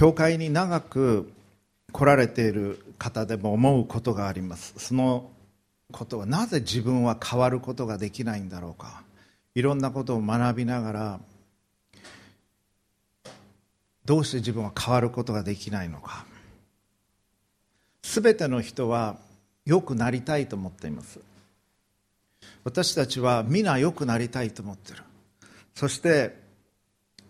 教会に長く来られている方でも思うことがあります。そのことはなぜ自分は変わることができないんだろうか。いろんなことを学びながらどうして自分は変わることができないのか。全ての人は良くなりたいと思っています。私たちは皆良くなりたいと思ってる。そして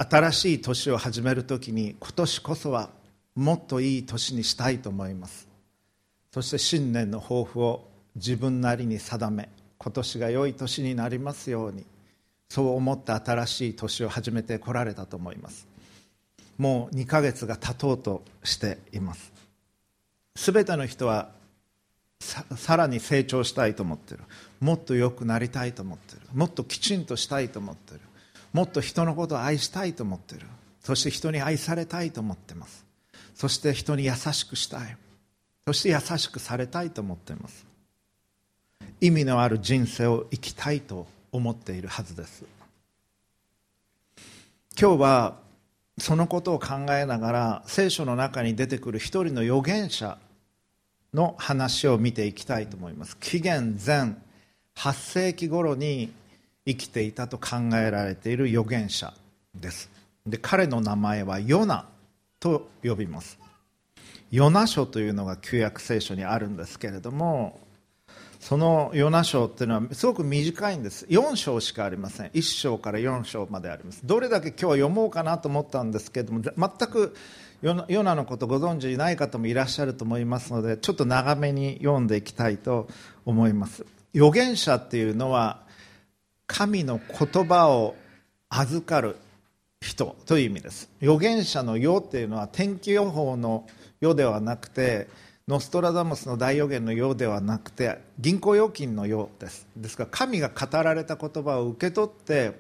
新しい年を始めるときに今年こそはもっといい年にしたいと思います。そして新年の抱負を自分なりに定め今年が良い年になりますようにそう思って新しい年を始めてこられたと思います。もう2ヶ月が経とうとしています。全ての人はさらに成長したいと思ってる。もっと良くなりたいと思ってる。もっときちんとしたいと思ってる。もっと人のことを愛したいと思ってる。そして人に愛されたいと思ってます。そして人に優しくしたい。そして優しくされたいと思ってます。意味のある人生を生きたいと思っているはずです。今日はそのことを考えながら聖書の中に出てくる一人の預言者の話を見ていきたいと思います。紀元前8世紀頃に生きていたと考えられている預言者です。で彼の名前はヨナと呼びます。ヨナ書というのが旧約聖書にあるんですけれどもそのヨナ書っていうのはすごく短いんです。4章しかありません。1章から4章まであります。どれだけ今日は読もうかなと思ったんですけれども全くヨナのことご存知ない方もいらっしゃると思いますのでちょっと長めに読んでいきたいと思います。預言者っていうのは神の言葉を預かる人という意味です。預言者の世っていうのは天気予報の世ではなくてノストラダムスの大予言のよではなくて銀行預金のよです。ですから神が語られた言葉を受け取って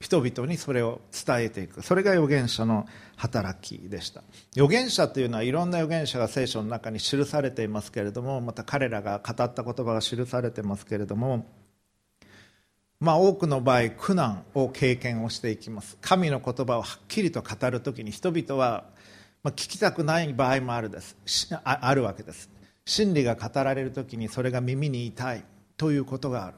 人々にそれを伝えていく。それが預言者の働きでした。預言者というのはいろんな預言者が聖書の中に記されていますけれどもまた彼らが語った言葉が記されてますけれどもまあ、多くの場合苦難を経験をしていきます。神の言葉をはっきりと語るときに人々は、まあ、聞きたくない場合もあるです。ああるわけです。真理が語られるときにそれが耳に痛い。ということがある。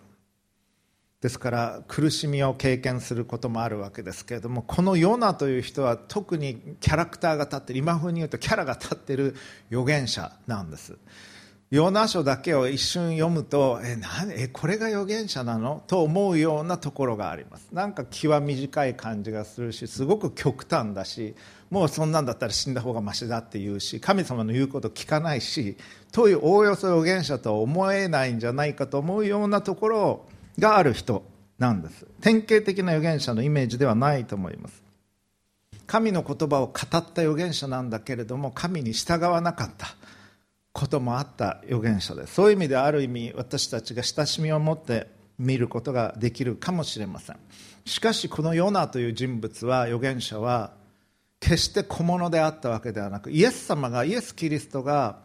ですから苦しみを経験することもあるわけですけれどもこのヨナという人は特にキャラクターが立ってる。今風に言うとキャラが立っている預言者なんです。ヨナ書だけを一瞬読むとえ何えこれが預言者なの？と思うようなところがあります。なんか気は短い感じがするしすごく極端だしもうそんなんだったら死んだ方がましだって言うし神様の言うこと聞かないしというおおよそ預言者とは思えないんじゃないかと思うようなところがある人なんです。典型的な預言者のイメージではないと思います。神の言葉を語った預言者なんだけれども神に従わなかった。こともあった預言者です。そういう意味である意味私たちが親しみを持って見ることができるかもしれません。しかしこのヨナという人物は預言者は決して小物であったわけではなくイエス様がイエス・キリストが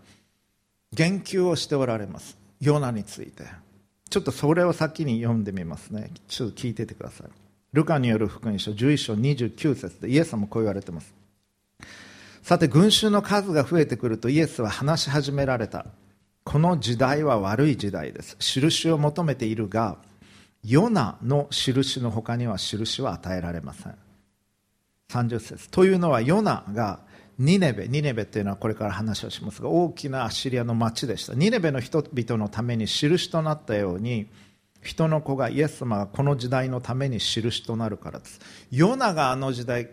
言及をしておられます。ヨナについて。ちょっとそれを先に読んでみますね。ちょっと聞いててください。ルカによる福音書11章29節でイエス様こう言われてます。さて群衆の数が増えてくるとイエスは話し始められた。この時代は悪い時代です。印を求めているがヨナの印の他には印は与えられません。30節。というのはヨナがニネベ。ニネベというのはこれから話をしますが大きなアシリアの町でした。ニネベの人々のために印となったように人の子がイエス様がこの時代のために印となるからです。ヨナがあの時代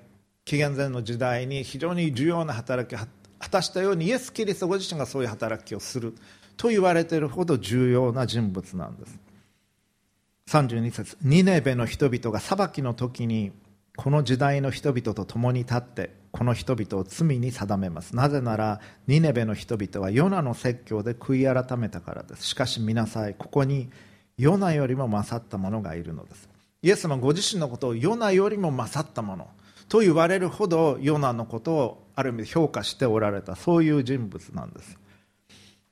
紀元前の時代に非常に重要な働きを果たしたようにイエス・キリストご自身がそういう働きをすると言われているほど重要な人物なんです。32節ニネベの人々が裁きの時にこの時代の人々と共に立ってこの人々を罪に定めますなぜならニネベの人々はヨナの説教で悔い改めたからですしかし見なさいここにヨナよりも勝った者がいるのですイエス様ご自身のことをヨナよりも勝った者と言われるほどヨナのことをある意味評価しておられたそういう人物なんです。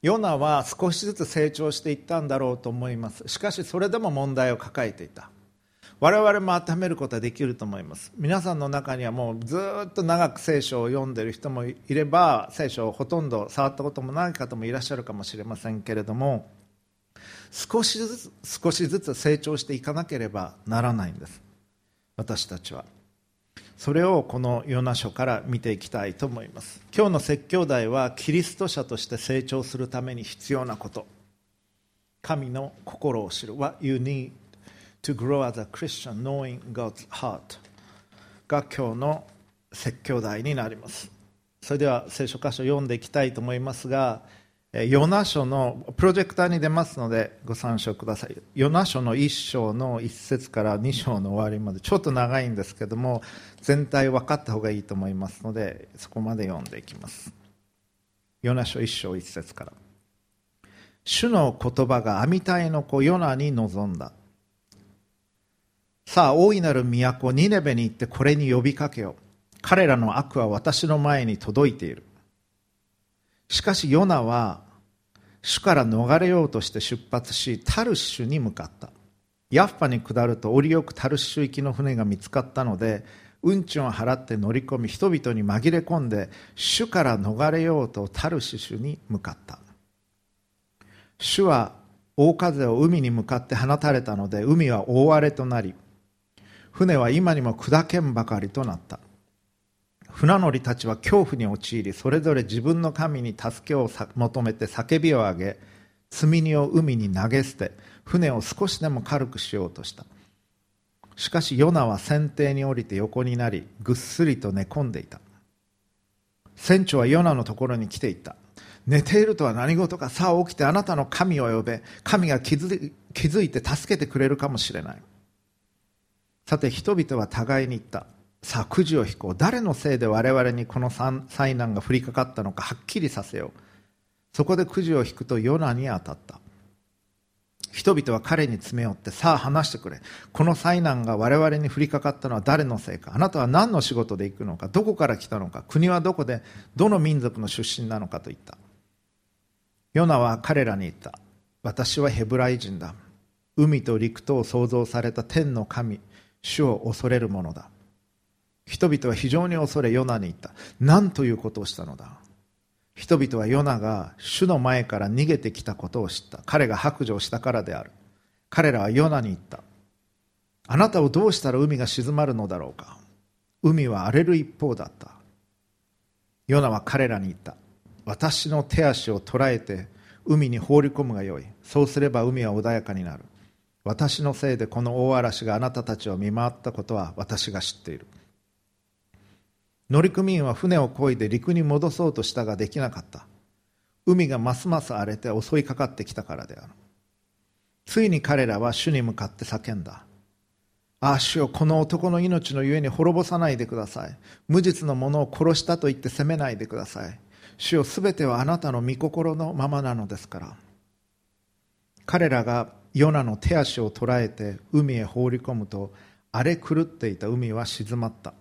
ヨナは少しずつ成長していったんだろうと思います。しかしそれでも問題を抱えていた。我々も当てはめることはできると思います。皆さんの中にはもうずっと長く聖書を読んでいる人もいれば聖書をほとんど触ったこともない方もいらっしゃるかもしれませんけれども少しずつ少しずつ成長していかなければならないんです。私たちは。それをこのヨナ書から見ていきたいと思います。今日の説教題はキリスト者として成長するために必要なこと。神の心を知る。What you need to grow as a Christian knowing God's heart が今日の説教題になります。それでは聖書箇所読んでいきたいと思いますがヨナ書のプロジェクターに出ますのでご参照ください。ヨナ書の1章の1節から2章の終わりまでちょっと長いんですけども全体分かった方がいいと思いますのでそこまで読んでいきます。ヨナ書1章1節から。主の言葉が網隊の子ヨナに臨んだ。さあ大いなる都ニネベに行ってこれに呼びかけよ。彼らの悪は私の前に届いている。しかしヨナは主から逃れようとして出発しタルシュに向かった。ヤッファに下ると折よくタルシュ行きの船が見つかったので運賃を払って乗り込み人々に紛れ込んで主から逃れようとタルシュに向かった。主は大風を海に向かって放たれたので海は大荒れとなり船は今にも砕けんばかりとなった。船乗りたちは恐怖に陥りそれぞれ自分の神に助けを求めて叫びを上げ積み荷を海に投げ捨て船を少しでも軽くしようとした。しかしヨナは船底に降りて横になりぐっすりと寝込んでいた。船長はヨナのところに来ていった。寝ているとは何事かさあ起きてあなたの神を呼べ。神が気づ気づいて助けてくれるかもしれない。さて人々は互いに言った。さあくじを引こう。誰のせいで我々にこの災難が降りかかったのかはっきりさせよう。そこでくじを引くとヨナに当たった。人々は彼に詰め寄ってさあ話してくれ。この災難が我々に降りかかったのは誰のせいか。あなたは何の仕事で行くのか。どこから来たのか。国はどこでどの民族の出身なのかと言った。ヨナは彼らに言った。私はヘブライ人だ。海と陸とを創造された天の神主を恐れるものだ。人々は非常に恐れヨナに言った。何ということをしたのだ。人々はヨナが主の前から逃げてきたことを知った。彼が白状したからである。彼らはヨナに言った。あなたをどうしたら海が静まるのだろうか。海は荒れる一方だった。ヨナは彼らに言った。私の手足を捉えて海に放り込むがよい。そうすれば海は穏やかになる。私のせいでこの大嵐があなたたちを見回ったことは私が知っている。乗組員は船を漕いで陸に戻そうとしたができなかった。海がますます荒れて襲いかかってきたからである。ついに彼らは主に向かって叫んだ。ああ主よこの男の命のゆえに滅ぼさないでください。無実の者を殺したと言って責めないでください。主よすべてはあなたの御心のままなのですから。彼らがヨナの手足を捉えて海へ放り込むと荒れ狂っていた海は静まった。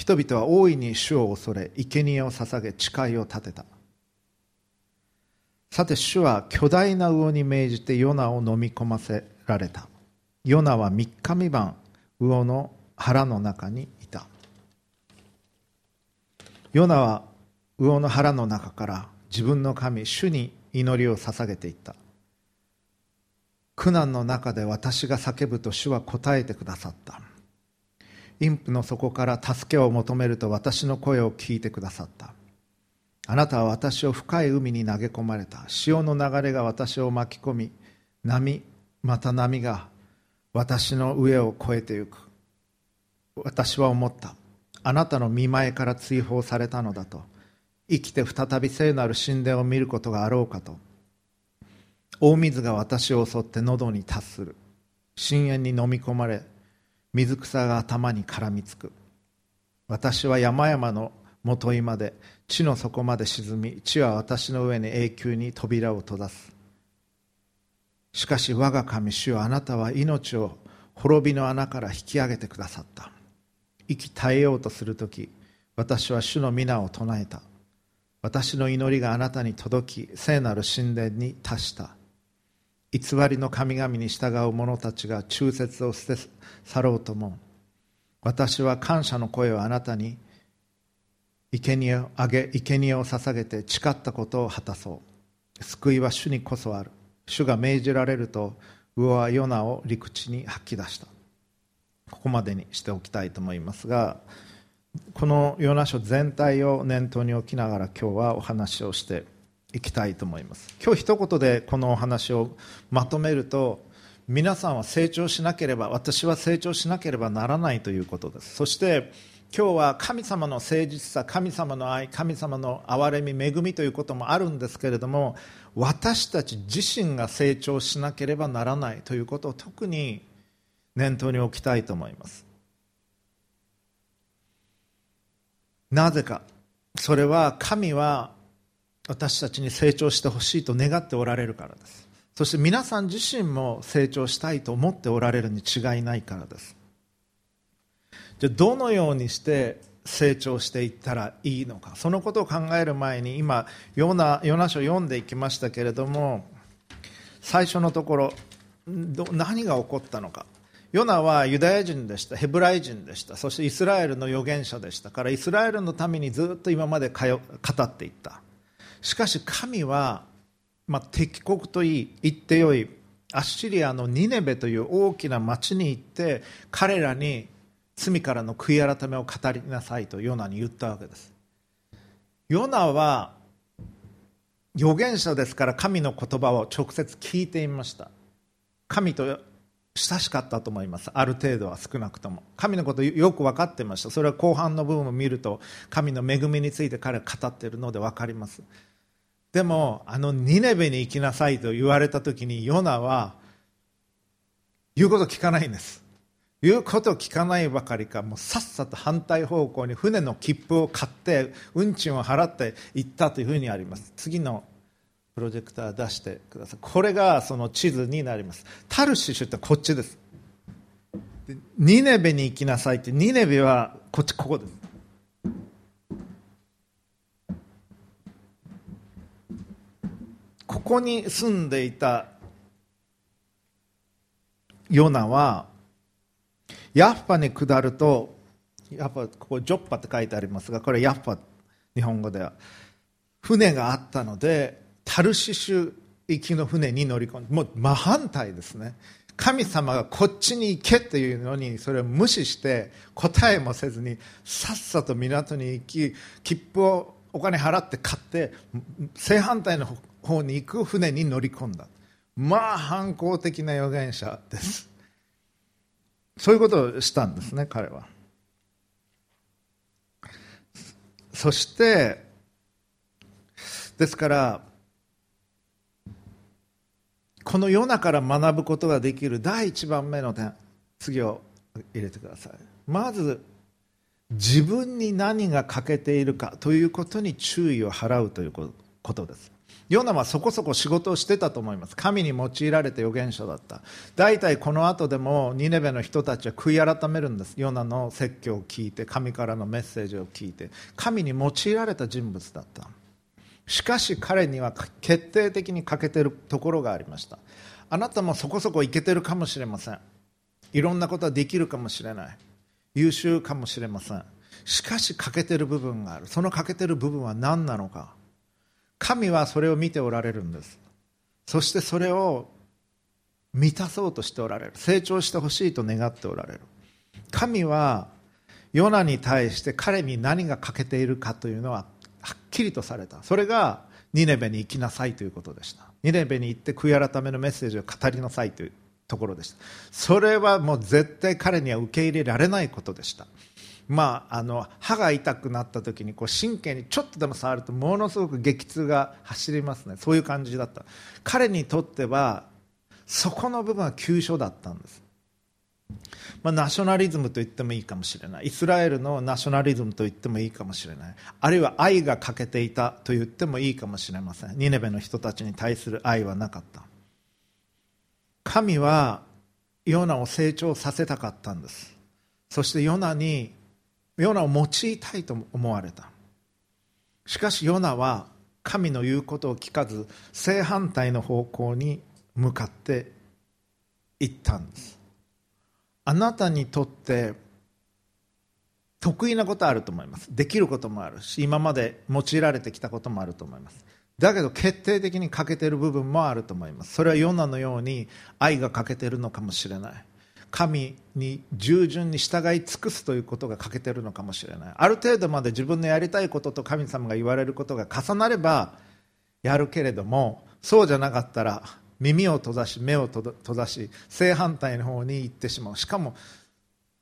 人々は大いに主を恐れ生贄を捧げ誓いを立てた。さて主は巨大な魚に命じてヨナを飲み込ませられた。ヨナは3日三晩魚の腹の中にいた。ヨナは魚の腹の中から自分の神主に祈りを捧げていった。苦難の中で私が叫ぶと主は答えてくださった。陰譜の底から助けを求めると私の声を聞いてくださった。あなたは私を深い海に投げ込まれた。潮の流れが私を巻き込み波また波が私の上を越えてゆく。私は思った。あなたの見前から追放されたのだと。生きて再び聖なる神殿を見ることがあろうかと。大水が私を襲って喉に達する。深淵に飲み込まれ水草が頭に絡みつく。私は山々のもといまで地の底まで沈み地は私の上に永久に扉を閉ざす。しかし我が神主よあなたは命を滅びの穴から引き上げてくださった。息絶えようとする時私は主の皆を唱えた。私の祈りがあなたに届き聖なる神殿に達した。偽りの神々に従う者たちが忠節を捨て去ろうとも私は感謝の声をあなたに生贄をあげ生贄を捧げて誓ったことを果たそう。救いは主にこそある。主が命じられると魚はヨナを陸地に吐き出した。ここまでにしておきたいと思いますがこのヨナ書全体を念頭に置きながら今日はお話をしていきたいと思います。今日一言でこのお話をまとめると皆さんは成長しなければ私は成長しなければならないということです。そして今日は神様の誠実さ神様の愛神様の憐れみ恵みということもあるんですけれども私たち自身が成長しなければならないということを特に念頭に置きたいと思います。なぜかそれは神は私たちに成長してほしいと願っておられるからです。そして皆さん自身も成長したいと思っておられるに違いないからです。じゃあどのようにして成長していったらいいのか。そのことを考える前に今ヨナヨナ書読んでいきましたけれども最初のところ何が起こったのか。ヨナはユダヤ人でした。ヘブライ人でした。そしてイスラエルの預言者でしたからイスラエルのためにずっと今まで語っていった。しかし神は、まあ、敵国といい言ってよいアッシリアのニネベという大きな町に行って彼らに罪からの悔い改めを語りなさいとヨナに言ったわけです。ヨナは預言者ですから神の言葉を直接聞いていました。神と親しかったと思います。ある程度は少なくとも。神のことよく分かってました。それは後半の部分を見ると神の恵みについて彼は語っているので分かります。でもあのニネベに行きなさいと言われた時にヨナは言うこと聞かないんです。言うことを聞かないばかりかもうさっさと反対方向に船の切符を買って運賃を払って行ったというふうにあります。次のプロジェクター出してください。これがその地図になります。タルシシュってこっちです。ニネベに行きなさいってニネベはこっちここです。ここに住んでいたヨナはヤッパに下るとやっぱここジョッパって書いてありますがこれヤッパ日本語では船があったのでタルシシュ行きの船に乗り込んでもう真反対ですね。神様がこっちに行けっていうのにそれを無視して答えもせずにさっさと港に行き切符をお金払って買って正反対の方に行く船に乗り込んだ。まあ反抗的な預言者です。そういうことをしたんですね彼は。そしてですからこの世の中から学ぶことができる第一番目の点次を入れてください。まず自分に何が欠けているかということに注意を払うということです。ヨナはそこそこ仕事をしてたと思います。神に用いられて預言者だった。大体この後でもニネベの人たちは悔い改めるんです。ヨナの説教を聞いて神からのメッセージを聞いて。神に用いられた人物だった。しかし彼には決定的に欠けてるところがありました。あなたもそこそこいけてるかもしれません。いろんなことはできるかもしれない。優秀かもしれません。しかし欠けてる部分がある。その欠けてる部分は何なのか。神はそれを見ておられるんです。そしてそれを満たそうとしておられる。成長してほしいと願っておられる。神はヨナに対して彼に何が欠けているかというのははっきりとされた。それがニネベに行きなさいということでした。ニネベに行って悔い改めのメッセージを語りなさいというところでした。それはもう絶対彼には受け入れられないことでした。まあ、あの歯が痛くなった時にこう神経にちょっとでも触るとものすごく激痛が走りますね。そういう感じだった。彼にとってはそこの部分は急所だったんです、まあ、ナショナリズムと言ってもいいかもしれない。イスラエルのナショナリズムと言ってもいいかもしれない。あるいは愛が欠けていたと言ってもいいかもしれません。ニネベの人たちに対する愛はなかった。神はヨナを成長させたかったんです。そしてヨナにヨナを用いたいと思われた。しかしヨナは神の言うことを聞かず正反対の方向に向かって行ったんです。あなたにとって得意なことあると思います。できることもあるし今まで用いられてきたこともあると思います。だけど決定的に欠けてる部分もあると思います。それはヨナのように愛が欠けてるのかもしれない。神に従順に従い尽くすということが欠けているのかもしれない。ある程度まで自分のやりたいことと神様が言われることが重なればやるけれどもそうじゃなかったら耳を閉ざし目を閉ざし正反対の方に行ってしまう。しかも、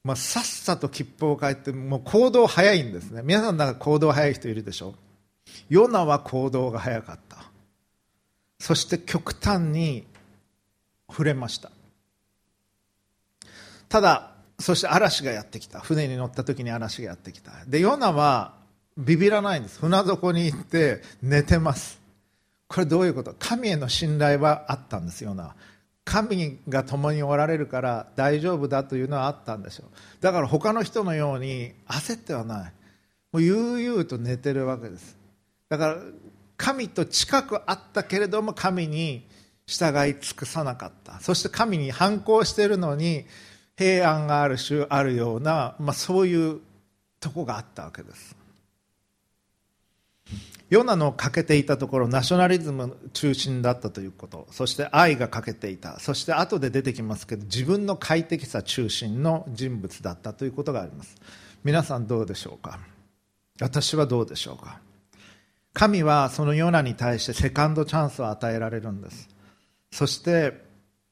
まあ、さっさと切符を変えてもう行動早いんですね。皆さんなんか行動早い人いるでしょ？ヨナは行動が早かった。そして極端に触れました。ただそして嵐がやってきた。船に乗った時に嵐がやってきた。でヨナはビビらないんです。船底に行って寝てます。これどういうこと？神への信頼はあったんですよな神が共におられるから大丈夫だというのはあったんでしょう。だから他の人のように焦ってはない。もう悠々と寝てるわけです。だから神と近くあったけれども神に従い尽くさなかった。そして神に反抗しているのに平安がある種あるような、まあ、そういうとこがあったわけです。ヨナの欠けていたところナショナリズム中心だったということ。そして愛が欠けていた。そして後で出てきますけど自分の快適さ中心の人物だったということがあります。皆さんどうでしょうか？私はどうでしょうか？神はそのヨナに対してセカンドチャンスを与えられるんです。そして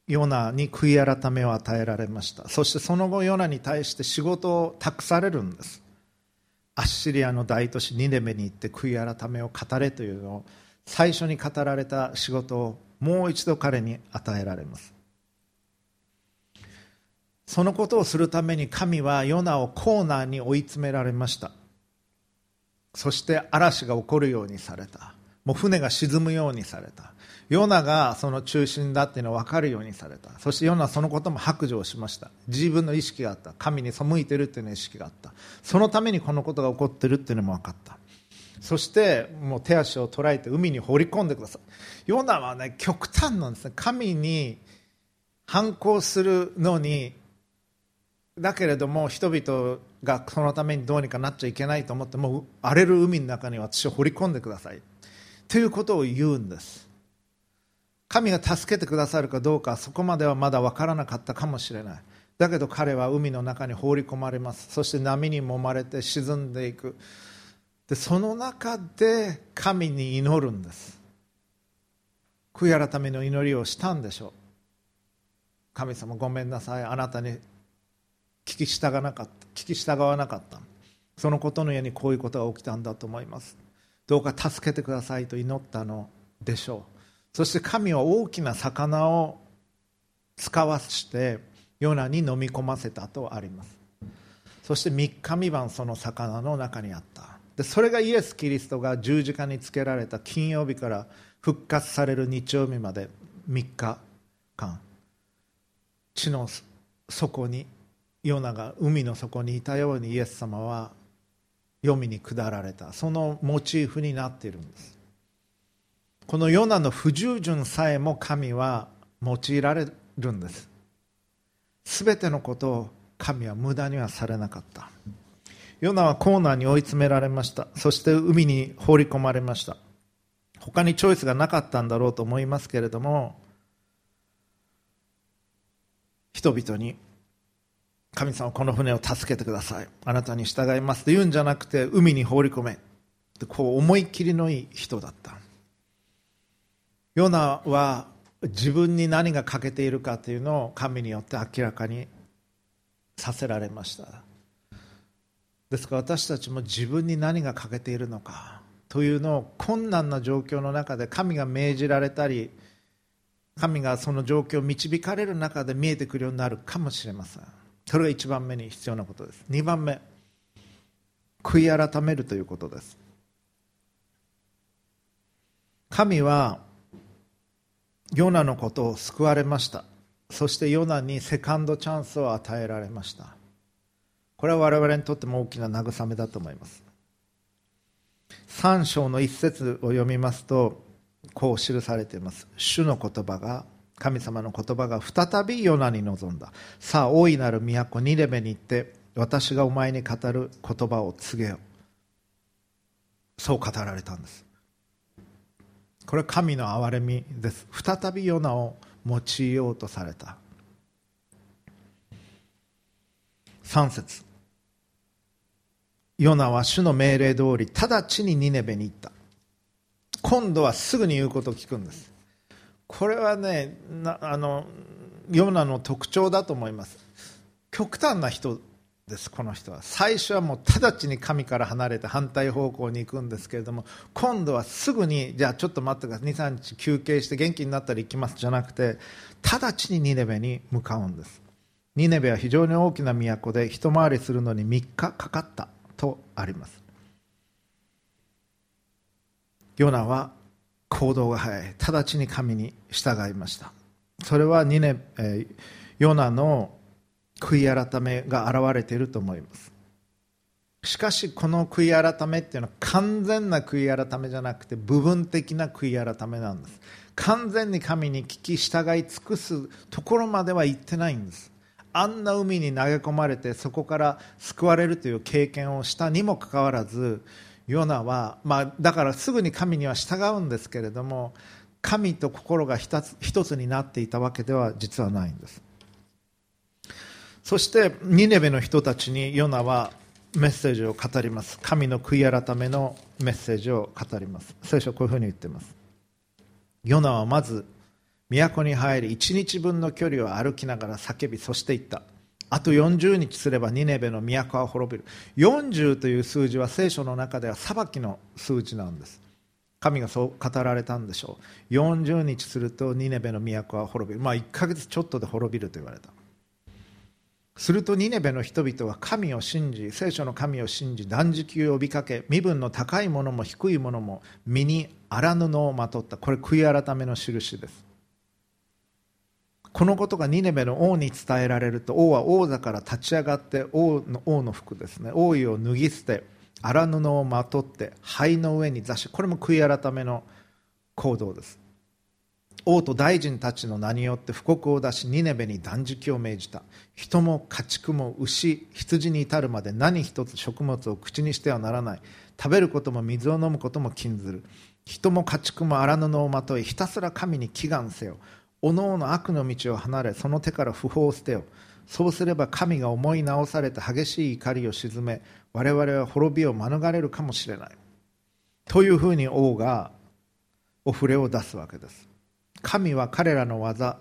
ヨナに悔い改めを与えられました。そしてその後ヨナに対して仕事を託されるんです。アッシリアの大都市ニネベに行って悔い改めを語れというのを最初に語られた仕事をもう一度彼に与えられます。そのことをするために神はヨナをコーナーに追い詰められました。そして嵐が起こるようにされた。もう船が沈むようにされた。ヨナがその中心だっていうのを分かるようにされた。そしてヨナはそのことも白状しました。自分の意識があった。神に背いてるっていう意識があった。そのためにこのことが起こってるっていうのも分かった。そしてもう手足を捉えて海に放り込んでください。ヨナはね極端なんですね。神に反抗するのにだけれども人々がそのためにどうにかなっちゃいけないと思ってもう荒れる海の中に私を放り込んでください。ということを言うんです。神が助けてくださるかどうかそこまではまだ分からなかったかもしれない。だけど彼は海の中に放り込まれます。そして波に揉まれて沈んでいく。でその中で神に祈るんです。悔い改めの祈りをしたんでしょう。神様ごめんなさい。あなたに聞き従わなかった。聞き従わなかった。そのことのようにこういうことが起きたんだと思います。どうか助けてくださいと祈ったのでしょう。そして神は大きな魚を使わしてヨナに飲み込ませたとあります。そして3日3晩その魚の中にあった。でそれがイエス・キリストが十字架につけられた金曜日から復活される日曜日まで3日間。地の底にヨナが海の底にいたようにイエス様は読みに下られた。そのモチーフになっているんです。このヨナの不従順さえも神は用いられるんです。全てのことを神は無駄にはされなかった。ヨナはコーナーに追い詰められました。そして海に放り込まれました。他にチョイスがなかったんだろうと思いますけれども人々に神様この船を助けてください。あなたに従いますと言うんじゃなくて海に放り込めこう思い切りのいい人だった。ヨナは自分に何が欠けているかというのを神によって明らかにさせられました。ですから私たちも自分に何が欠けているのかというのを困難な状況の中で神が命じられたり神がその状況を導かれる中で見えてくるようになるかもしれません。それが1番目に必要なことです。2番目悔い改めるということです。神はヨナのことを救われました。そしてヨナにセカンドチャンスを与えられました。これは我々にとっても大きな慰めだと思います。3章の一節を読みますとこう記されています。主の言葉が神様の言葉が再びヨナに臨んだ。さあ大いなる都ニレベに行って私がお前に語る言葉を告げよ。そう語られたんです。これは神の憐れみです。再びヨナを用いようとされた。3節。ヨナは主の命令通り直ちにニネベに行った。今度はすぐに言うことを聞くんです。これはねあのヨナの特徴だと思います。極端な人です。この人は。最初はもう直ちに神から離れて反対方向に行くんですけれども今度はすぐにじゃあちょっと待ってください。23日休憩して元気になったら行きますじゃなくて直ちにニネベに向かうんです。ニネベは非常に大きな都で一回りするのに3日かかったとあります。ヨナは行動が早い。直ちに神に従いました。それはニネ、え、ヨナの悔い改めが現れていると思います。しかしこの悔い改めっていうのは完全な悔い改めじゃなくて部分的な悔い改めなんです。完全に神に聞き従い尽くすところまでは行ってないんです。あんな海に投げ込まれてそこから救われるという経験をしたにもかかわらずヨナは、まあ、だからすぐに神には従うんですけれども神と心が一つ一つになっていたわけでは実はないんです。そしてニネベの人たちにヨナはメッセージを語ります。神の悔い改めのメッセージを語ります。聖書はこういうふうに言っています。ヨナはまず都に入り1日分の距離を歩きながら叫びそして言った。あと40日すればニネベの都は滅びる。40という数字は聖書の中では裁きの数字なんです。神がそう語られたんでしょう。40日するとニネベの都は滅びる。まあ1ヶ月ちょっとで滅びると言われた。するとニネベの人々は神を信じ聖書の神を信じ断食を呼びかけ身分の高いものも低いものも身に荒布をまとった。これ悔い改めの印です。このことがニネベの王に伝えられると王は王座から立ち上がって王の王の服ですね。王位を脱ぎ捨て荒布をまとって灰の上に座しこれも悔い改めの行動です。王と大臣たちの名によって布告を出しニネベに断食を命じた。人も家畜も牛羊に至るまで何一つ食物を口にしてはならない。食べることも水を飲むことも禁ずる。人も家畜も荒布をまといひたすら神に祈願せよ。おのおの悪の道を離れその手から不法を捨てよ。そうすれば神が思い直されて激しい怒りを鎮め我々は滅びを免れるかもしれない。というふうに王がお触れを出すわけです。神は彼らの技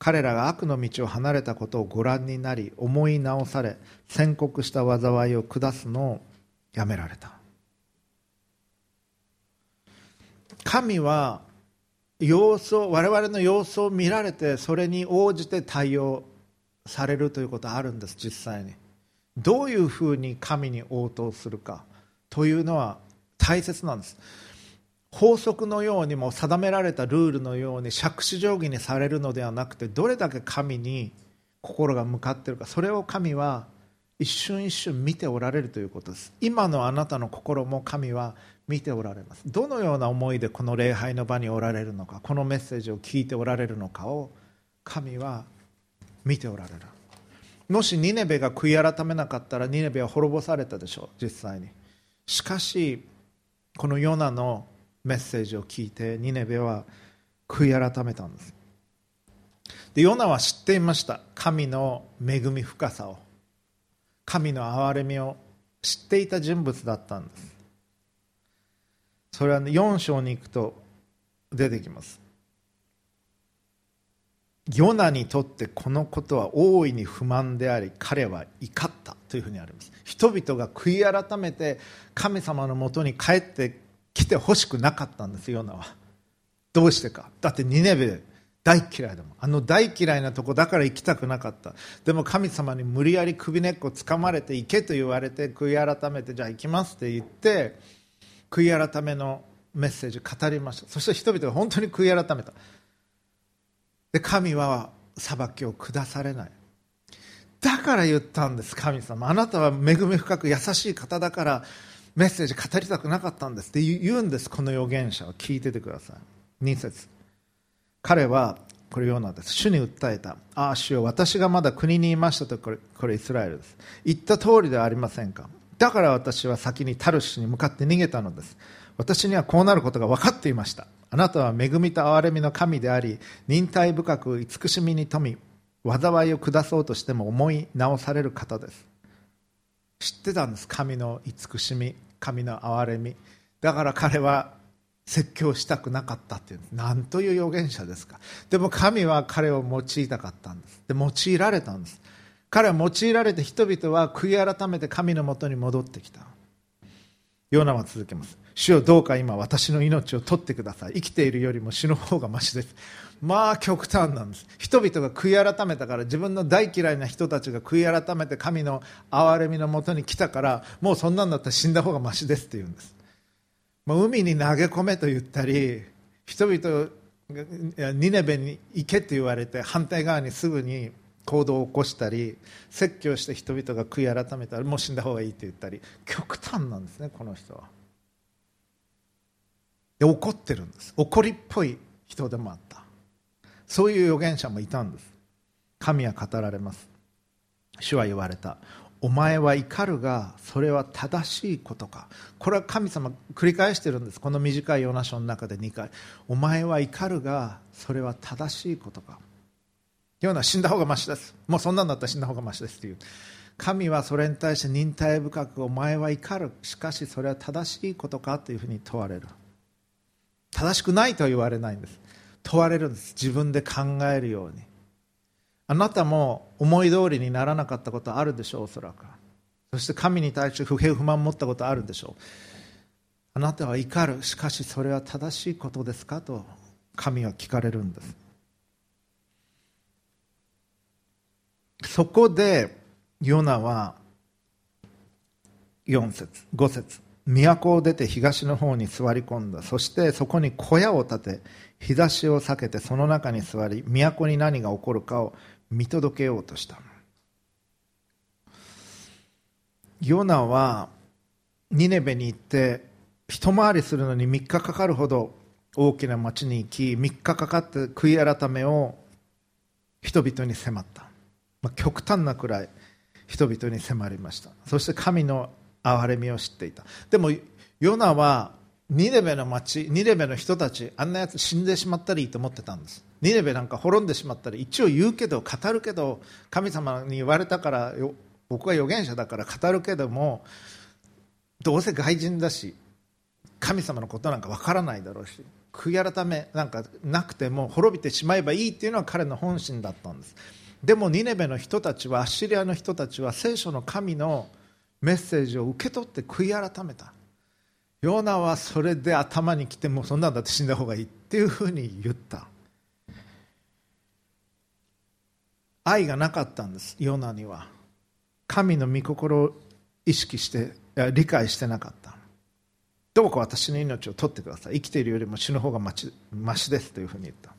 彼らが悪の道を離れたことをご覧になり思い直され宣告した災いを下すのをやめられた。神は様子を我々の様子を見られてそれに応じて対応されるということはあるんです実際に。どういうふうに神に応答するかというのは大切なんです。法則のようにも定められたルールのように杓子定規にされるのではなくてどれだけ神に心が向かっているかそれを神は一瞬一瞬見ておられるということです。今のあなたの心も神は見ておられますどのような思いでこの礼拝の場におられるのかこのメッセージを聞いておられるのかを神は見ておられる。もしニネベが悔い改めなかったらニネベは滅ぼされたでしょう実際に。しかしこのヨナのメッセージを聞いてニネベは悔い改めたんです。でヨナは知っていました。神の恵み深さを。神の憐れみを知っていた人物だったんです。それは、ね、4章に行くと出てきます。ヨナにとってこのことは大いに不満であり彼は怒ったというふうにあります。人々が悔い改めて神様のもとに帰ってきてほしくなかったんですヨナは。どうしてか。だってニネベ大嫌いだもん。あの大嫌いなとこだから行きたくなかった。でも神様に無理やり首根っこつかまれて行けと言われて悔い改めてじゃあ行きますって言って悔い改めのメッセージ語りました。そして人々が本当に悔い改めた。で神は裁きを下されない。だから言ったんです神様。あなたは恵み深く優しい方だからメッセージ語りたくなかったんですって言うんです。この預言者は。聞いててください。2節。彼はこれヨナです。主に訴えた。ああ主よ私がまだ国にいましたとこれこれイスラエルです。言った通りではありませんか。だから私は先にタルシに向かって逃げたのです。私にはこうなることが分かっていました。あなたは恵みと憐れみの神であり忍耐深く慈しみに富み災いを下そうとしても思い直される方です。知ってたんです。神の慈しみ神の憐れみ。だから彼は説教したくなかったっていう何という預言者ですか。でも神は彼を用いたかったんです。で用いられたんです。彼は用いられて人々は悔い改めて神のもとに戻ってきた。ヨナは続けます。主よどうか今私の命を取ってください。生きているよりも死の方がましです。まあ極端なんです。人々が悔い改めたから自分の大嫌いな人たちが悔い改めて神の憐れみのもとに来たからもうそんなんだったら死んだ方がましですって言うんです。もう海に投げ込めと言ったり人々がニネベに行けと言われて反対側にすぐに行動を起こしたり説教して人々が悔い改めたらもう死んだ方がいいと言ったり。極端なんですねこの人は。で怒ってるんです。怒りっぽい人でもあった。そういう預言者もいたんです。神は語られます。主は言われた。お前は怒るがそれは正しいことか。これは神様繰り返してるんです。この短いヨナ書の中で2回。お前は怒るがそれは正しいことか。ヨナ死んだ方がましです。もうそんなんだったら死んだ方がましですという。神はそれに対して忍耐深くお前は怒る。しかしそれは正しいことかというふうに問われる。正しくないとは言われないんです。問われるんです。自分で考えるように。あなたも思い通りにならなかったことあるでしょうおそらく。そして神に対して不平不満を持ったことあるでしょう。あなたは怒る。しかしそれは正しいことですか？と神は聞かれるんです。そこでヨナは4節5節。都を出て東の方に座り込んだ。そしてそこに小屋を建て日差しを避けてその中に座り都に何が起こるかを見届けようとしたヨナはニネベに行って一回りするのに3日かかるほど大きな町に行き3日かかって悔い改めを人々に迫った、まあ、極端なくらい人々に迫りました。そして神の憐れみを知っていた。でもヨナはニネベの町ニネベの人たちあんなやつ死んでしまったらいいと思ってたんです。ニネベなんか滅んでしまったら一応言うけど語るけど神様に言われたから僕は預言者だから語るけどもどうせ外人だし神様のことなんかわからないだろうし悔い改めなんかなくても滅びてしまえばいいっていうのは彼の本心だったんです。でもニネベの人たちはアッシリアの人たちは聖書の神のメッセージを受け取って悔い改めた。ヨナはそれで頭にきてもうそんなんだって死んだ方がいいっていうふうに言った。愛がなかったんですヨナには。神の御心を意識して理解してなかった。どうか私の命を取ってください。生きているよりも死ぬ方がましですというふうに言った。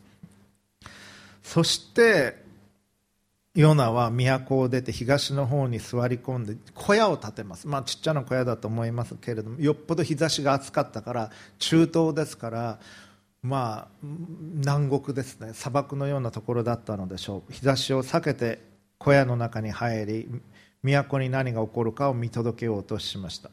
そしてヨナは都を出て東の方に座り込んで小屋を建てます、まあ、ちっちゃな小屋だと思いますけれどもよっぽど日差しが暑かったから中東ですからまあ南国ですね。砂漠のようなところだったのでしょう。日差しを避けて小屋の中に入り都に何が起こるかを見届けようとしました。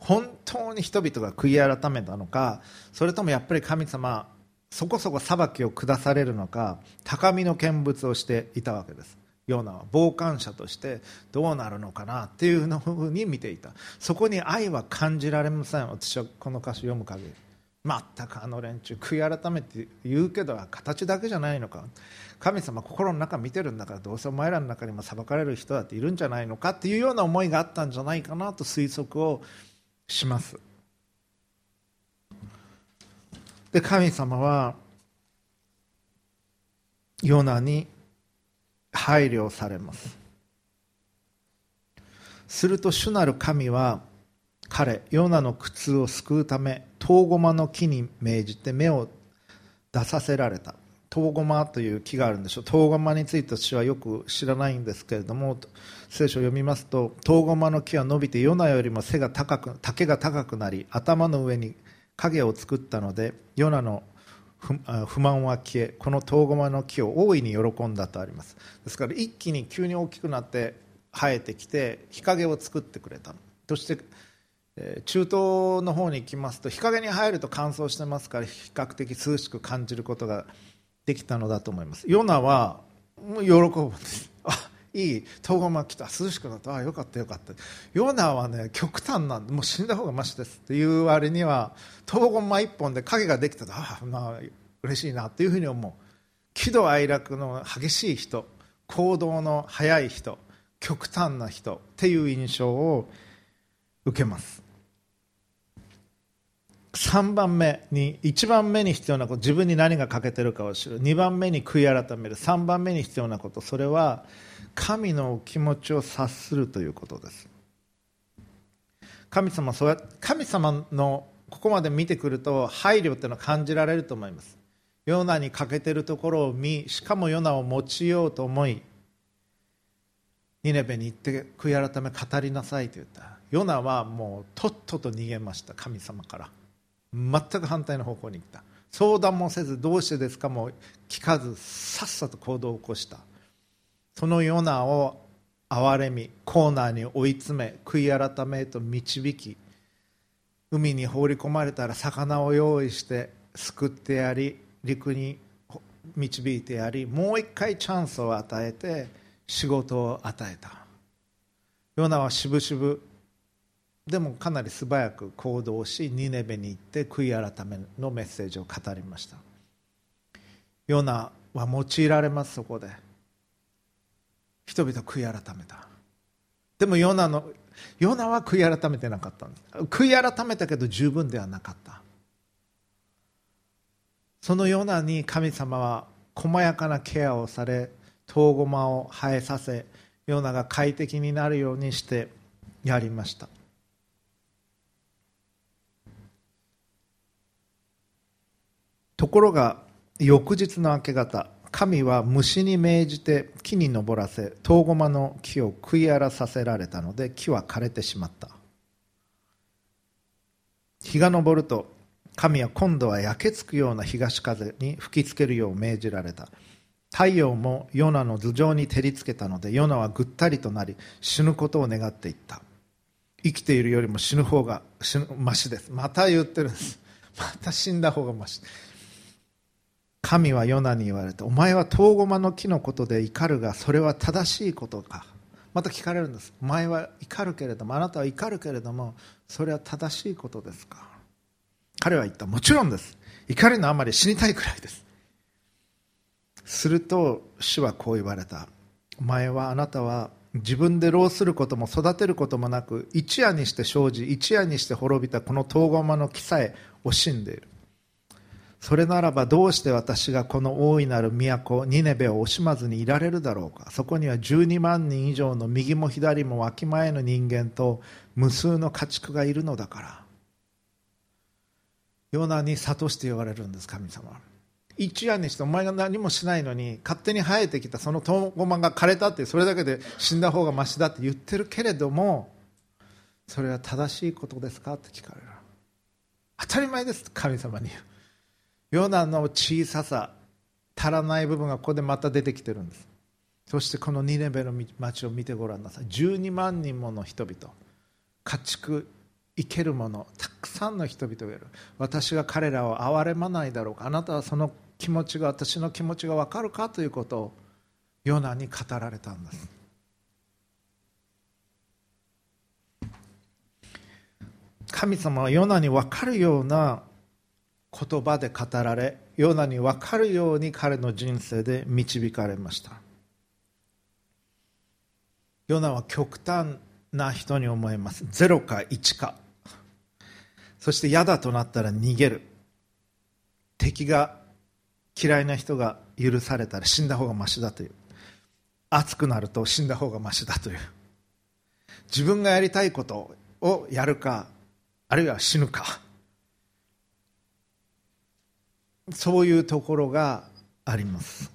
本当に人々が悔い改めたのかそれともやっぱり神様そこそこ裁きを下されるのか高みの見物をしていたわけです。ような傍観者としてどうなるのかなっていうふうに見ていた。そこに愛は感じられません。私はこの歌詞読む限り。全くあの連中悔い改めて言うけど形だけじゃないのか。神様心の中見てるんだからどうせお前らの中にも裁かれる人だっているんじゃないのかっていうような思いがあったんじゃないかなと推測をします。で神様はヨナに配慮されます。すると主なる神は彼ヨナの苦痛を救うためトウゴマの木に命じて芽を出させられた。トウゴマという木があるんでしょう。トウゴマについて私はよく知らないんですけれども聖書を読みますとトウゴマの木は伸びてヨナよりも背が高く丈が高くなり頭の上に影を作ったのでヨナの不満は消えこのトウゴマの木を大いに喜んだとあります。ですから一気に急に大きくなって生えてきて日陰を作ってくれたそして中東の方に行きますと日陰に入ると乾燥してますから比較的涼しく感じることができたのだと思います。ヨナはもう喜ぶんです。あいい東郷が来た涼しくなった。あよかったよかった。ヨナはね極端なんでもう死んだ方がましですっていう割には東郷間一本で影ができたらあまあ嬉しいなっていうふうに思う。喜怒哀楽の激しい人行動の速い人極端な人っていう印象を受けます。3番目に1番目に必要なこと自分に何が欠けてるかを知る。2番目に悔い改める。3番目に必要なこと。それは神の気持ちを察するということです。神様そうや神様のここまで見てくると配慮っていうのを感じられると思います。ヨナに欠けてるところを見しかもヨナを用いようと思いニネベに行って悔い改め語りなさいと言った。ヨナはもうとっとと逃げました神様から。全く反対の方向に行った。相談もせずどうしてですかも聞かずさっさと行動を起こした。そのヨナを憐れみコーナーに追い詰め悔い改めへと導き海に放り込まれたら魚を用意して救ってやり陸に導いてやりもう一回チャンスを与えて仕事を与えた。ヨナはしぶしぶでもかなり素早く行動しニネベに行って悔い改めのメッセージを語りました。ヨナは用いられますそこで。人々悔い改めた。でもヨナのヨナは悔い改めてなかったんです。悔い改めたけど十分ではなかった。そのヨナに神様は細やかなケアをされトウゴマを生えさせヨナが快適になるようにしてやりました。ところが翌日の明け方神は虫に命じて木に登らせトウゴマの木を食い荒らさせられたので木は枯れてしまった。日が昇ると神は今度は焼けつくような東風に吹きつけるよう命じられた。太陽もヨナの頭上に照りつけたのでヨナはぐったりとなり死ぬことを願っていった。生きているよりも死ぬ方が死ぬマシです。また言ってるんです。また死んだ方がマシ。神はヨナに言われてお前はトウゴマの木のことで怒るがそれは正しいことか。また聞かれるんです。お前は怒るけれどもあなたは怒るけれどもそれは正しいことですか。彼は言った。もちろんです。怒りのあまり死にたいくらいです。すると主はこう言われた。お前はあなたは自分で労することも育てることもなく一夜にして生じ一夜にして滅びたこのトウゴマの木さえ惜しんでいる。それならばどうして私がこの大いなる都ニネベを惜しまずにいられるだろうか。そこには12万人以上の右も左も脇前の人間と無数の家畜がいるのだから。ヨナに諭して言われるんです神様。一夜にしてお前が何もしないのに勝手に生えてきたそのトウゴマンが枯れたってそれだけで死んだ方がましだって言ってるけれどもそれは正しいことですか？って聞かれる。当たり前です。神様に言う。ヨナの小ささ足らない部分がここでまた出てきてるんです。そしてこのニネベの町を見てごらんなさい。12万人もの人々家畜生けるものたくさんの人々がいる。私が彼らを憐れまないだろうか。あなたはその気持ちが私の気持ちが分かるかということをヨナに語られたんです。神様はヨナに分かるような言葉で語られヨナに分かるように彼の人生で導かれました。ヨナは極端な人に思えます。0か1か。そして嫌だとなったら逃げる。敵が嫌いな人が許されたら死んだ方がましだという。熱くなると死んだ方がましだという。自分がやりたいことをやるかあるいは死ぬか。そういうところがあります。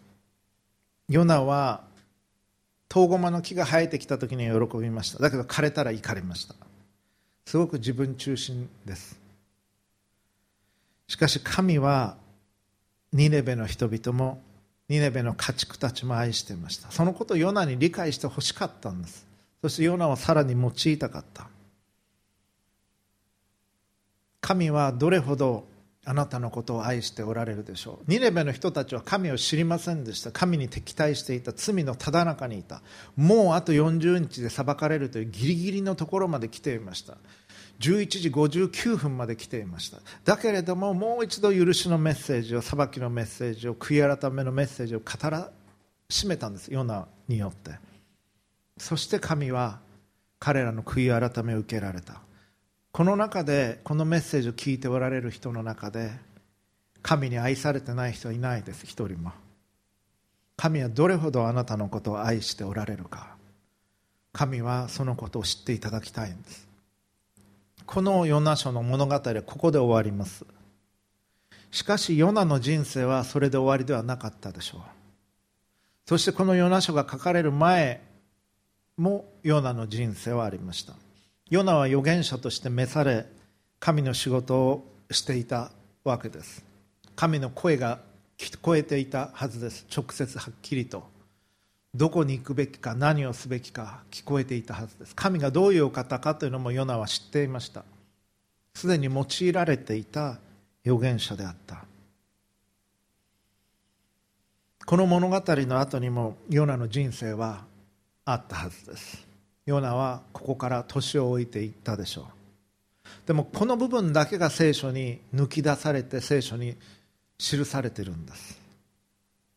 ヨナはトウゴマの木が生えてきた時には喜びました。だけど枯れたら怒りました。すごく自分中心です。しかし神はニネベの人々もニネベの家畜たちも愛していました。そのことをヨナに理解してほしかったんです。そしてヨナをさらに用いたかった。神はどれほどあなたのことを愛しておられるでしょう。ニネベの人たちは神を知りませんでした。神に敵対していた。罪のただ中にいた。もうあと40日で裁かれるというギリギリのところまで来ていました。11時59分まで来ていました。だけれどももう一度許しのメッセージを裁きのメッセージを悔い改めのメッセージを語らしめたんです。ヨナによって。そして神は彼らの悔い改めを受けられた。この中でこのメッセージを聞いておられる人の中で神に愛されてない人はいないです。一人も。神はどれほどあなたのことを愛しておられるか。神はそのことを知っていただきたいんです。このヨナ書の物語はここで終わります。しかしヨナの人生はそれで終わりではなかったでしょう。そしてこのヨナ書が書かれる前もヨナの人生はありました。ヨナは預言者として召され神の仕事をしていたわけです。神の声が聞こえていたはずです。直接はっきりと。どこに行くべきか何をすべきか聞こえていたはずです。神がどういう方かというのもヨナは知っていました。すでに用いられていた預言者であった。この物語の後にもヨナの人生はあったはずです。ヨナはここから年を置いていったでしょう。でもこの部分だけが聖書に抜き出されて聖書に記されているんです。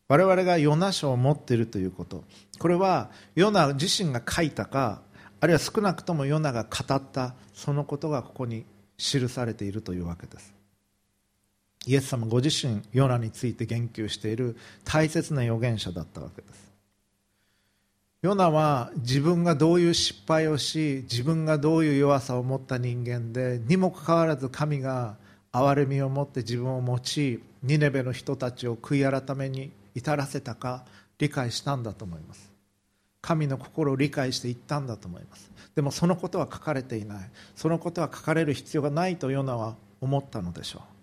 我々がヨナ書を持っているということ。これはヨナ自身が書いたかあるいは少なくともヨナが語ったそのことがここに記されているというわけです。イエス様ご自身ヨナについて言及している大切な預言者だったわけです。ヨナは自分がどういう失敗をし自分がどういう弱さを持った人間でにもかかわらず神が憐れみを持って自分を用いニネベの人たちを悔い改めに至らせたか理解したんだと思います。神の心を理解していったんだと思います。でもそのことは書かれていない。そのことは書かれる必要がないとヨナは思ったのでしょう。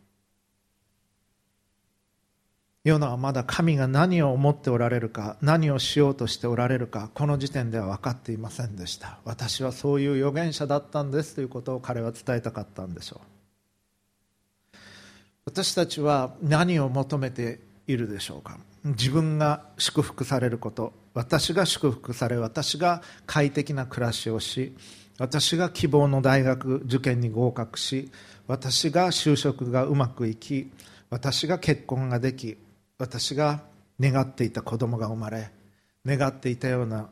ヨナはまだ神が何を思っておられるか何をしようとしておられるかこの時点では分かっていませんでした。私はそういう預言者だったんですということを彼は伝えたかったんでしょう。私たちは何を求めているでしょうか。自分が祝福されること。私が祝福され私が快適な暮らしをし私が希望の大学受験に合格し私が就職がうまくいき私が結婚ができ私が願っていた子供が生まれ願っていたような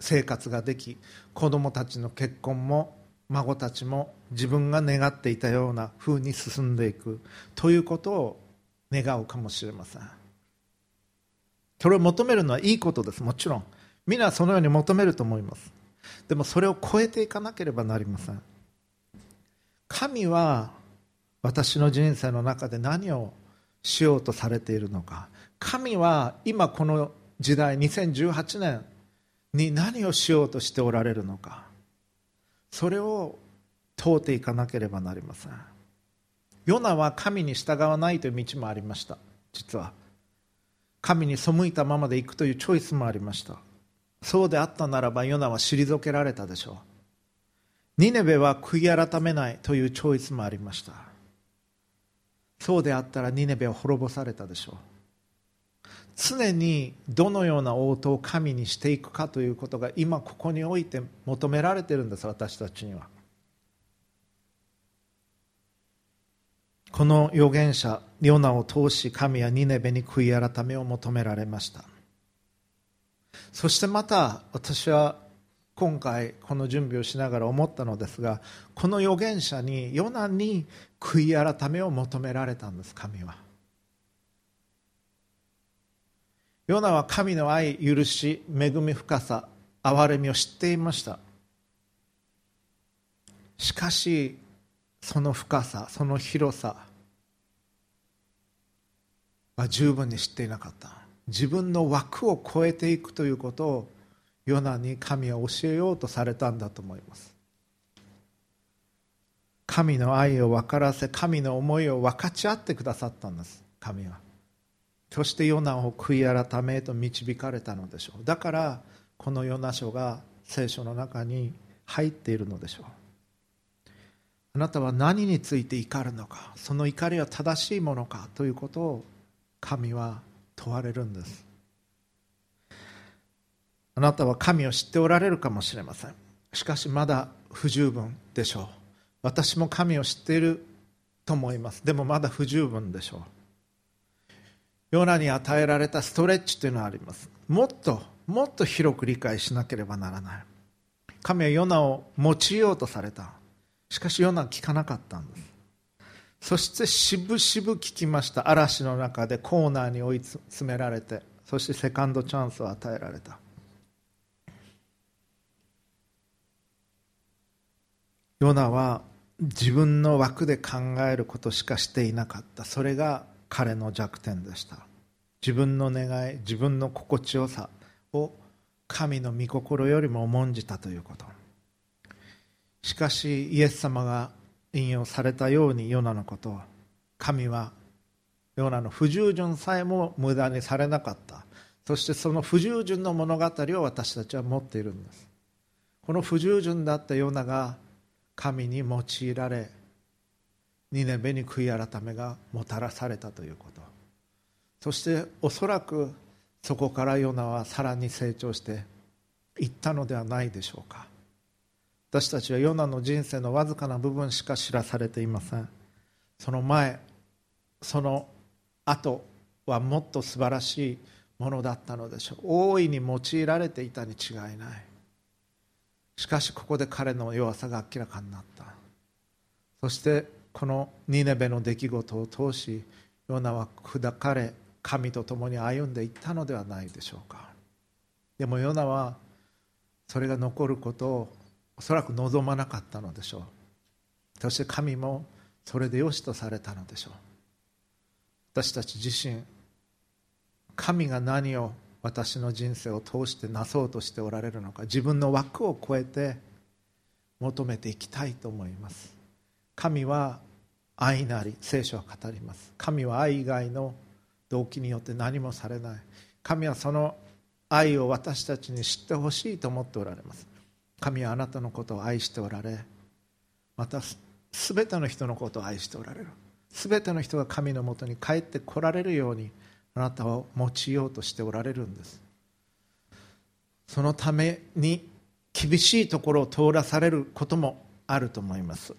生活ができ子供たちの結婚も孫たちも自分が願っていたような風に進んでいくということを願うかもしれません。それを求めるのはいいことです。もちろん。皆そのように求めると思います。でもそれを超えていかなければなりません。神は私の人生の中で何をしようとされているのか。神は今この時代2018年に何をしようとしておられるのか。それを問うていかなければなりません。ヨナは神に従わないという道もありました。実は。神に背いたままで行くというチョイスもありました。そうであったならばヨナは退けられたでしょう。ニネベは悔い改めないというチョイスもありました。そうであったらニネベは滅ぼされたでしょう。常にどのような応答を神にしていくかということが今ここにおいて求められてるんです私たちには。この預言者ヨナを通し神はニネベに悔い改めを求められました。そしてまた私は今回この準備をしながら思ったのですがこの預言者にヨナに悔い改めを求められたんです神は。ヨナは神の愛許し恵み深さ憐れみを知っていました。しかしその深さその広さは十分に知っていなかった。自分の枠を超えていくということをヨナに神は教えようとされたんだと思います。神の愛を分からせ神の思いを分かち合ってくださったんです。神は。そしてヨナを悔い改めへと導かれたのでしょう。だからこのヨナ書が聖書の中に入っているのでしょう。あなたは何について怒るのかその怒りは正しいものかということを神は問われるんです。あなたは神を知っておられるかもしれません。しかしまだ不十分でしょう。私も神を知っていると思います。でもまだ不十分でしょう。ヨナに与えられたストレッチというのはあります。もっともっと広く理解しなければならない。神はヨナを用いようとされた。しかしヨナは聞かなかったんです。そしてしぶしぶ聞きました。嵐の中でコーナーに追い詰められてそしてセカンドチャンスを与えられた。ヨナは自分の枠で考えることしかしていなかった。それが彼の弱点でした。自分の願い自分の心地よさを神の御心よりも重んじたということ。しかしイエス様が引用されたようにヨナのことを神はヨナの不従順さえも無駄にされなかった。そしてその不従順の物語を私たちは持っているんです。この不従順だったヨナが神に用いられニネベに悔い改めがもたらされたということ。そしておそらくそこからヨナはさらに成長していったのではないでしょうか。私たちはヨナの人生のわずかな部分しか知らされていません。その前その後はもっと素晴らしいものだったのでしょう。大いに用いられていたに違いない。しかしここで彼の弱さが明らかになった。そしてこのニネベの出来事を通しヨナは砕かれ神と共に歩んでいったのではないでしょうか。でもヨナはそれが残ることをおそらく望まなかったのでしょう。そして神もそれでよしとされたのでしょう。私たち自身神が何を私の人生を通してなそうとしておられるのか自分の枠を超えて求めていきたいと思います。神は愛なり聖書は語ります。神は愛以外の動機によって何もされない。神はその愛を私たちに知ってほしいと思っておられます。神はあなたのことを愛しておられまた全ての人のことを愛しておられる。全ての人が神のもとに帰ってこられるようにあなたを用いようとしておられるんです。そのために厳しいところを通らされることもあると思います。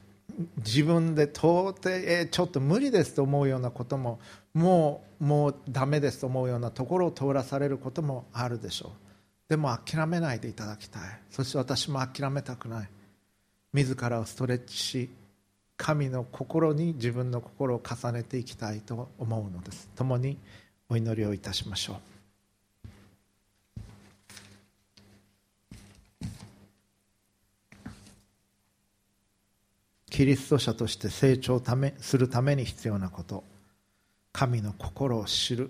自分で到底、ちょっと無理ですと思うようなことももうもうダメですと思うようなところを通らされることもあるでしょう。でも諦めないでいただきたい。そして私も諦めたくない。自らをストレッチし神の心に自分の心を重ねていきたいと思うのです。共にお祈りをいたしましょう。キリスト者として成長ためするために必要なこと。神の心を知る。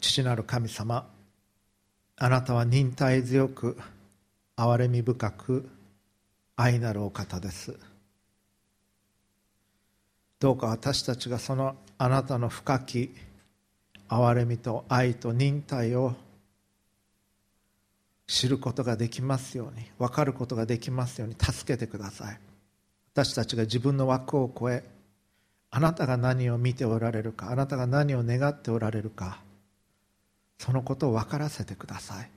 父なる神様。あなたは忍耐強く憐れみ深く愛なるお方です。どうか私たちがそのあなたの深き憐れみと愛と忍耐を知ることができますように分かることができますように助けてください。私たちが自分の枠を超えあなたが何を見ておられるかあなたが何を願っておられるかそのことを分からせてください。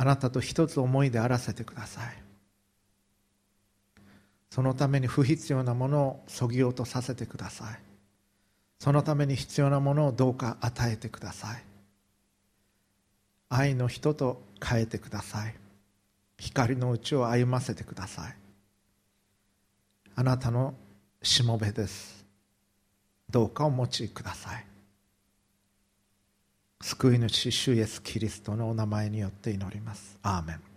あなたと一つ思いであらせてください。そのために不必要なものをそぎ落とさせてください。そのために必要なものをどうか与えてください。愛の人と変えてください。光のうちを歩ませてください。あなたのしもべです。どうかお持ちください。救い主主イエスキリストのお名前によって祈ります。アーメン。